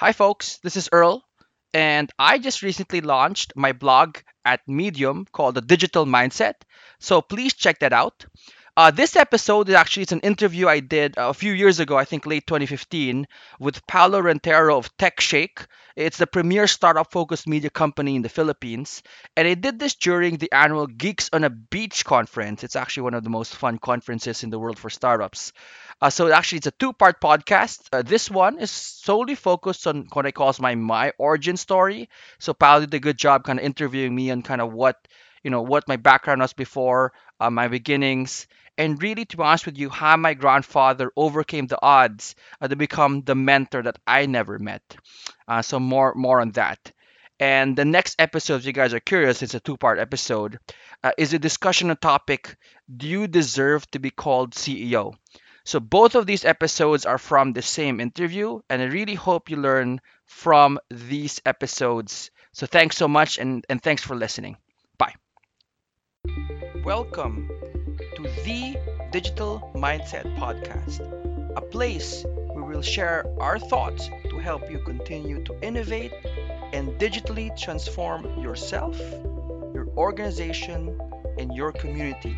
Hi, folks. This is Earl, and I just recently launched my blog at Medium called The Digital Mindset. So please check that out. Uh, this episode is actually it's an interview I did a few years ago, I think late 2015, with Paolo Rentero of TechShake. It's the premier startup focused media company in the Philippines. And I did this during the annual Geeks on a Beach conference. It's actually one of the most fun conferences in the world for startups. Uh, so actually, it's a two-part podcast. Uh, this one is solely focused on what I call my my origin story. So Paolo did a good job kind of interviewing me on kind of what you know what my background was before, uh, my beginnings, and really, to be honest with you, how my grandfather overcame the odds uh, to become the mentor that I never met. Uh, so more more on that. And the next episode, if you guys are curious, it's a two-part episode, uh, is a discussion on topic: Do you deserve to be called CEO? So both of these episodes are from the same interview, and I really hope you learn from these episodes. So thanks so much, and, and thanks for listening. Bye. Welcome to the Digital Mindset Podcast, a place where we'll share our thoughts to help you continue to innovate and digitally transform yourself, your organization, and your community.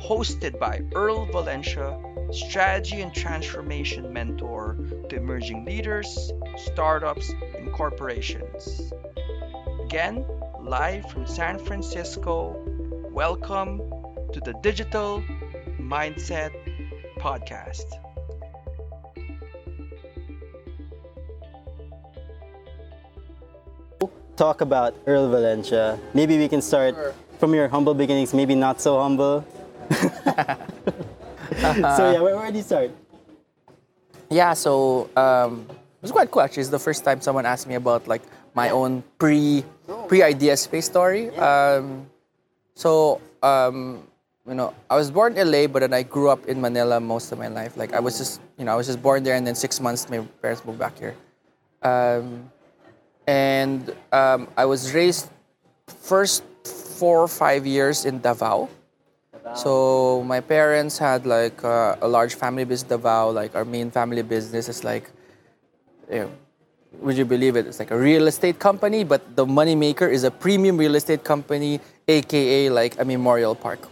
Hosted by Earl Valencia, strategy and transformation mentor to emerging leaders, startups, and corporations. Again, live from San Francisco, welcome to the Digital Mindset Podcast. Talk about Earl Valencia. Maybe we can start Sure. from your humble beginnings, maybe not so humble. so yeah, where, where do you start? Yeah, so um, it was quite cool actually. It's the first time someone asked me about like my own pre pre idea space story. Um, so um, you know, I was born in LA, but then I grew up in Manila most of my life. Like I was just you know I was just born there, and then six months my parents moved back here. Um, and um, I was raised first four or five years in Davao. So my parents had like uh, a large family business, Davao. Like our main family business is like, you know, would you believe it? It's like a real estate company, but the money maker is a premium real estate company, aka like a memorial park.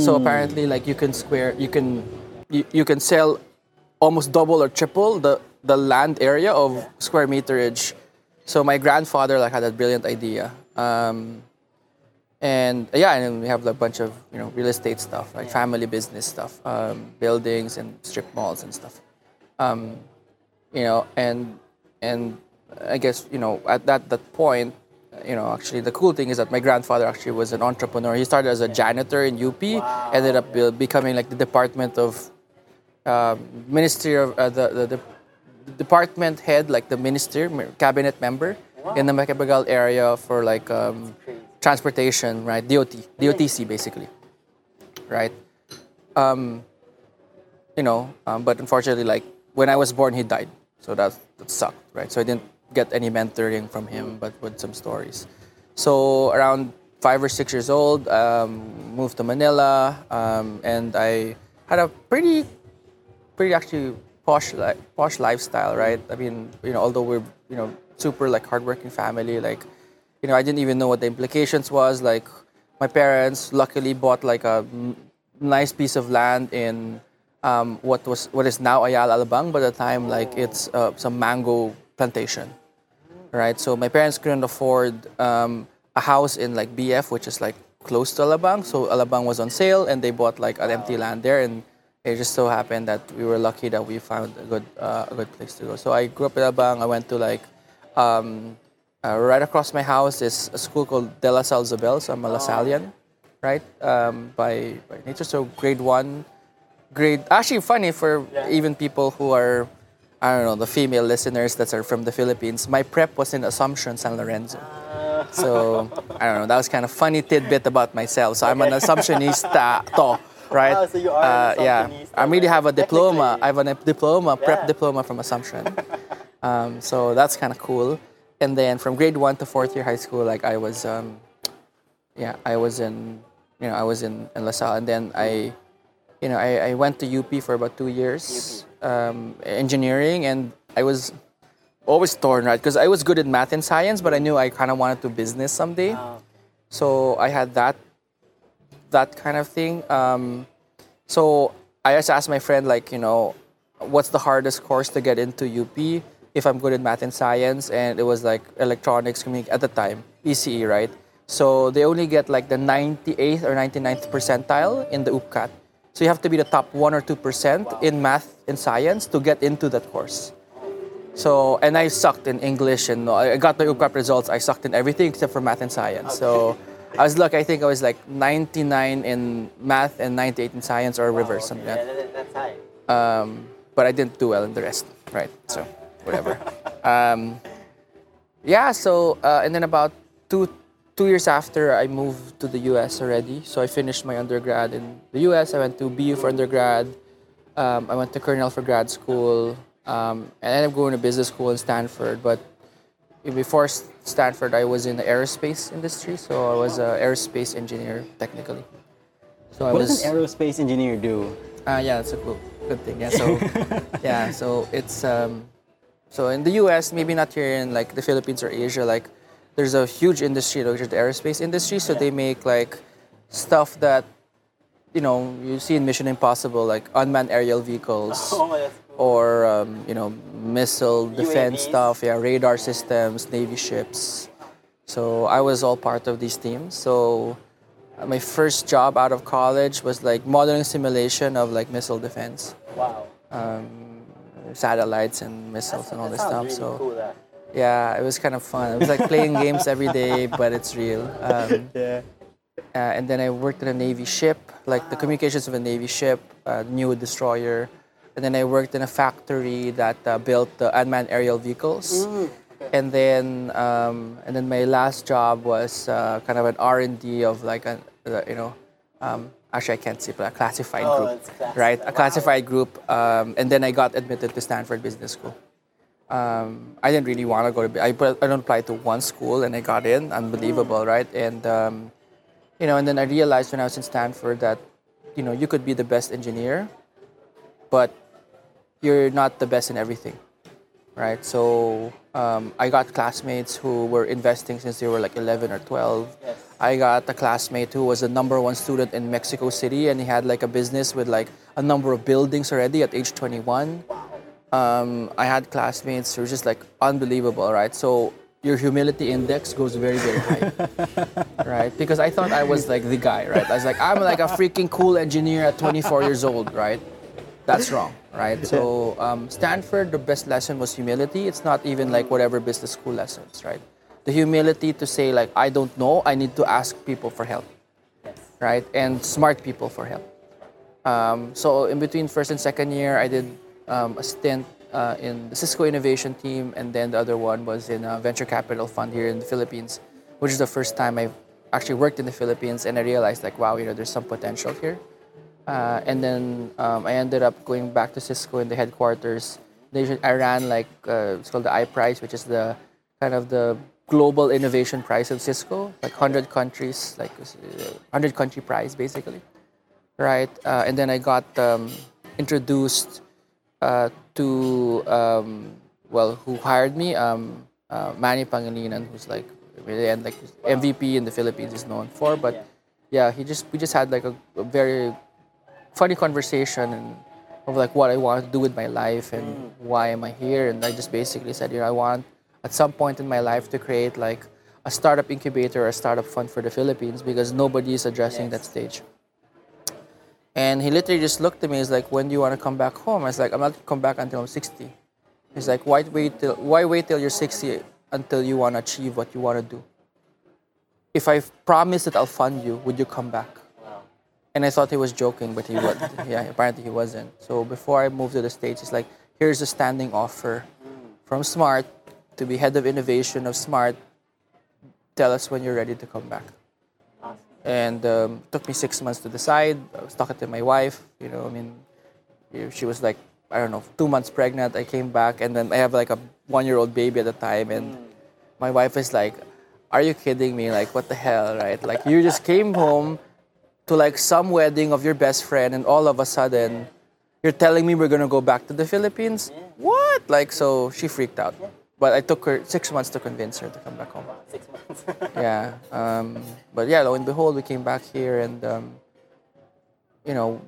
So apparently, like you can square, you can, you, you can sell almost double or triple the the land area of square meterage. So my grandfather like had a brilliant idea. Um, and uh, yeah, and we have a bunch of you know real estate stuff, like family business stuff, um, buildings and strip malls and stuff. Um, you know, and and I guess you know at that that point, you know, actually the cool thing is that my grandfather actually was an entrepreneur. He started as a janitor in UP, ended up be- becoming like the department of um, ministry of uh, the, the the department head, like the minister, cabinet member in the Macapagal area for like um, transportation, right? DOT, DOTC basically, right? Um, you know, um, but unfortunately, like when I was born, he died, so that that sucked, right? So I didn't get any mentoring from him, but with some stories. So around five or six years old, um, moved to Manila, um, and I had a pretty pretty actually posh like posh lifestyle, right? I mean, you know, although we're you know super like hardworking family, like you know, I didn't even know what the implications was. Like my parents luckily bought like a n- nice piece of land in um, what was what is now Ayala Alabang, but at the time like it's uh, some mango plantation, right? So my parents couldn't afford um, a house in like BF, which is like close to Alabang. So Alabang was on sale, and they bought like an empty land there, and it just so happened that we were lucky that we found a good uh, a good place to go. So I grew up in Alabang. I went to like um, uh, right across my house is a school called De La Salle Zobel. So I'm a Lasallian, right? Um, by by nature. So grade one, grade actually funny for even people who are I don't know the female listeners that are from the Philippines. My prep was in Assumption, San Lorenzo. So I don't know. That was kind of funny tidbit about myself. So I'm an Assumptionista, to, right? Ah, so you are an Uh, yeah, I really have a diploma. I have a diploma, prep Yeah. diploma from Assumption. Um, so that's kind of cool. And then from grade one to fourth year high school, like I was, um, yeah, I was in, you know, I was in, in LaSalle, and then I, you know, I, I went to UP for about two years, um, engineering, and I was, always torn, right? Because I was good at math and science, but I knew I kind of wanted to business someday. Wow. So I had that that kind of thing. Um, so I just asked my friend, like, you know, what's the hardest course to get into UP if I'm good at math and science? And it was like electronics at the time, ECE, right? So they only get like the 98th or 99th percentile in the UPCAT. So you have to be the top one or two percent in math and science to get into that course. So and I sucked in English and I got the UPCAT results. I sucked in everything except for math and science. So I was lucky. I think I was like 99 in math and 98 in science or reverse something like Yeah, that- that's high. Um, but I didn't do well in the rest, right? So whatever. um, yeah. So uh, and then about two two years after, I moved to the U.S. already. So I finished my undergrad in the U.S. I went to BU for undergrad. Um, I went to Cornell for grad school, um, and I ended up going to business school in Stanford. But before Stanford, I was in the aerospace industry, so I was an aerospace engineer technically. So I What was. does an aerospace engineer do? Uh, yeah, that's a cool, good thing. Yeah, so yeah, so it's um, so in the U.S., maybe not here in like the Philippines or Asia, like there's a huge industry, which is the aerospace industry. So they make like stuff that you know you see in Mission Impossible, like unmanned aerial vehicles Oh, that's or um, you know missile defense UAVs. stuff, yeah, radar systems, navy ships. So I was all part of these teams. So my first job out of college was like modeling simulation of like missile defense, Wow. um, satellites and missiles and all this stuff. Really so cool. Yeah, it was kind of fun. It was like playing games every day, but it's real. Um, Yeah. uh, and then I worked in a Navy ship, like the communications of a Navy ship, a new destroyer. And then I worked in a factory that uh, built the unmanned aerial vehicles. And then, um, and then my last job was uh, kind of an R and D of like a, uh, you know, um, actually I can't say, but a classified Oh, group, classified. right? A Wow. classified group. Um, and then I got admitted to Stanford Business School. Um, I didn't really want to go to. I put, I don't apply to one school, and I got in. Unbelievable, right? And um, you know, and then I realized when I was in Stanford that, you know, you could be the best engineer, but you're not the best in everything, right? So um, I got classmates who were investing since they were like 11 or 12. Yes. I got a classmate who was the number one student in Mexico City, and he had like a business with like a number of buildings already at age 21. Um, I had classmates who were just like unbelievable, right? So your humility index goes very, very high, right? Because I thought I was like the guy, right? I was like, I'm like a freaking cool engineer at 24 years old, right? That's wrong, right? So um, Stanford, the best lesson was humility. It's not even like whatever business school lessons, right? The humility to say like, I don't know, I need to ask people for help, right? And smart people for help. Um, so in between first and second year, I did um, a stint uh, in the Cisco innovation team, and then the other one was in a venture capital fund here in the Philippines, which is the first time I actually worked in the Philippines, and I realized like, wow, you know, there's some potential here. Uh, and then um, I ended up going back to Cisco in the headquarters. They, I ran like uh, it's called the iPrize, which is the kind of the global innovation prize of Cisco, like 100 countries, like uh, 100 country prize basically right? Uh, and then I got um, introduced uh, to um, well, who hired me? Um, uh, Manny Pangilinan, who's like really and like MVP in the Philippines is known for. But yeah, he just we just had like a, a very funny conversation and of like what I want to do with my life and why am I here. And I just basically said, you know, I want at some point in my life to create like a startup incubator or a startup fund for the Philippines because nobody is addressing that stage. And he literally just looked at me. He's like, "When do you want to come back home?" I was like, "I'm not come back until I'm 60." He's like, "Why wait till Why wait till you're 60 until you want to achieve what you want to do? If I promise that I'll fund you, would you come back?" And I thought he was joking, but he was. yeah, apparently he wasn't. So before I moved to the states, he's like, "Here's a standing offer from Smart to be head of innovation of Smart. Tell us when you're ready to come back." And um, took me six months to decide. I was talking to my wife. You know, I mean, she was like, I don't know, two months pregnant. I came back, and then I have like a one-year-old baby at the time, and my wife is like, "Are you kidding me? Like, what the hell, right? Like, you just came home to like some wedding of your best friend, and all of a sudden, you're telling me we're gonna go back to the Philippines? What? Like, so she freaked out. But I took her six months to convince her to come back home. Six months. yeah. Um, but yeah, lo and behold, we came back here, and um, you know,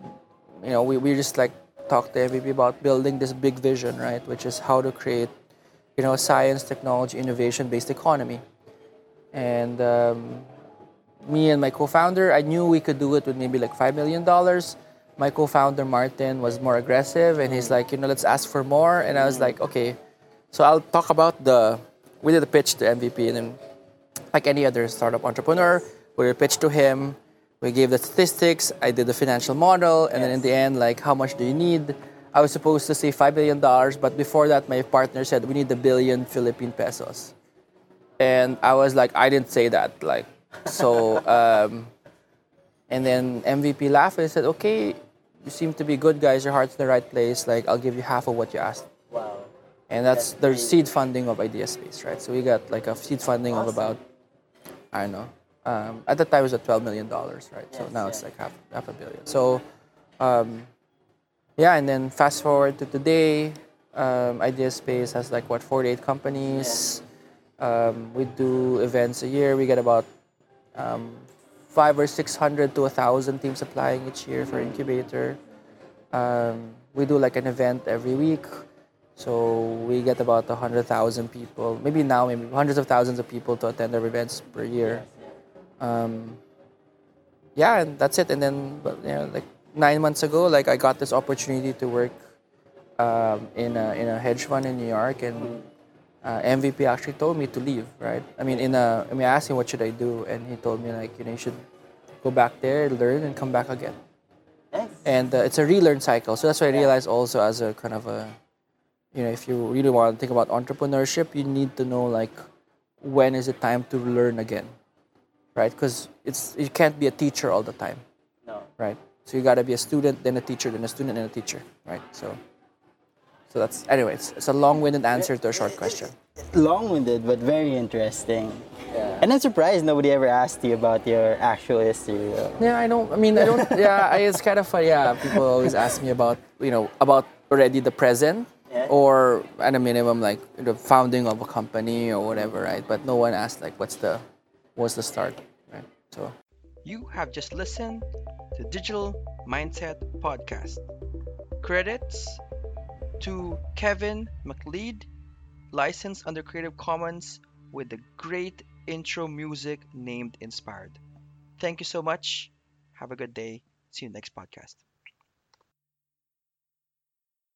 you know, we, we just like talked to MVP about building this big vision, right? Which is how to create, you know, science, technology, innovation-based economy. And um, me and my co-founder, I knew we could do it with maybe like five million dollars. My co-founder Martin was more aggressive, and he's like, you know, let's ask for more. And I was like, okay. So I'll talk about the. We did a pitch to MVP, and then, like any other startup entrepreneur, we did a pitch to him. We gave the statistics. I did the financial model, and then in the end, like, how much do you need? I was supposed to say five billion dollars, but before that, my partner said we need a billion Philippine pesos, and I was like, I didn't say that, like, so. Um, and then MVP laughed and said, "Okay, you seem to be good guys. Your heart's in the right place. Like, I'll give you half of what you asked." And that's the seed funding of Idea Space, right? So we got like a seed funding of about, I don't know, um, at the time it was at twelve million dollars, right? so now yeah. it's like half half a billion. So, um, yeah, and then fast forward to today, um, Idea Space has like what forty eight companies. Um, we do events a year. We get about um, five or six hundred to a thousand teams applying each year for incubator. Um, we do like an event every week. So we get about 100,000 people, maybe now, maybe hundreds of thousands of people to attend our events per year. Um, yeah, and that's it. And then, but, you know, like nine months ago, like I got this opportunity to work um, in, a, in a hedge fund in New York, and uh, MVP actually told me to leave, right? I mean, in a, I mean, I asked him what should I do, and he told me like, you know, you should go back there, learn, and come back again Nice. and uh, it's a relearn cycle. So that's what I realized also as a kind of a, you know, if you really want to think about entrepreneurship, you need to know like when is it time to learn again, right? Because it's you can't be a teacher all the time, No. right? So you got to be a student, then a teacher, then a student, then a teacher, right? So, so that's anyways. It's a long-winded answer to a short question. Long-winded, but very interesting. Yeah. And I'm surprised nobody ever asked you about your actual history. Though. Yeah, I don't. I mean, I don't. Yeah, I, it's kind of funny. Yeah, people always ask me about you know about already the present, Yeah. or at a minimum like the founding of a company or whatever, right? But no one asked like what's the what's the start, right? So You have just listened to Digital Mindset Podcast. Credits to Kevin MacLeod, licensed under Creative Commons with the great intro music named Inspired. Thank you so much. Have a good day. See you next podcast.